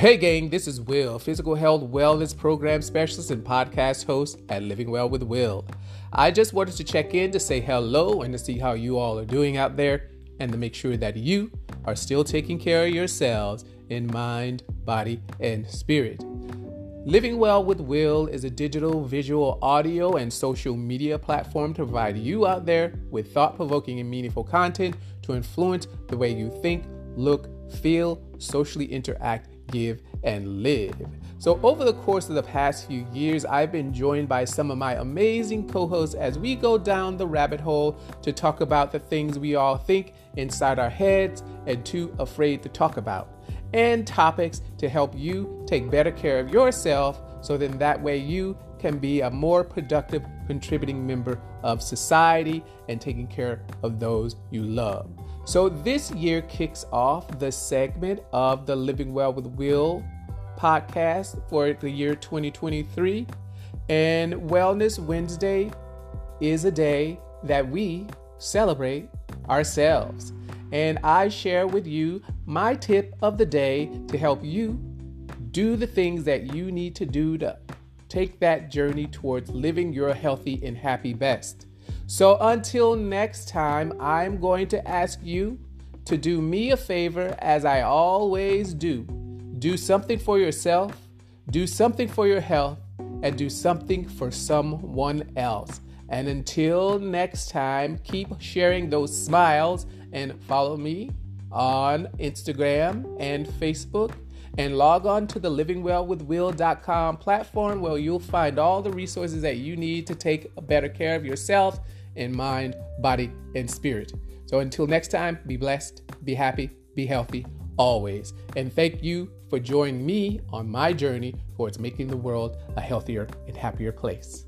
Hey, gang, this is Will, physical health wellness program specialist and podcast host at Living Well with Will. I just wanted to check in to say hello and to see how you all are doing out there and to make sure that you are still taking care of yourselves in mind, body, and spirit. Living Well with Will is a digital, visual, audio, and social media platform to provide you out there with thought provoking and meaningful content to influence the way you think, look, feel, socially interact, give, and live. So, over the course of the past few years, I've been joined by some of my amazing co hosts as we go down the rabbit hole to talk about the things we all think inside our heads and too afraid to talk about, and topics to help you take better care of yourself so then that way you can be a more productive contributing member of society and taking care of those you love. So, this year kicks off the segment of the Living Well with Will podcast for the year 2023. And Wellness Wednesday is a day that we celebrate ourselves. And I share with you my tip of the day to help you do the things that you need to do to take that journey towards living your healthy and happy best. So until next time, I'm going to ask you to do me a favor as I always do. Do something for yourself, do something for your health, and do something for someone else. And until next time, keep sharing those smiles and follow me on Instagram and Facebook and log on to the livingwellwithwill.com platform where you'll find all the resources that you need to take better care of yourself in mind, body, and spirit. So until next time, be blessed, be happy, be healthy always. And thank you for joining me on my journey towards making the world a healthier and happier place.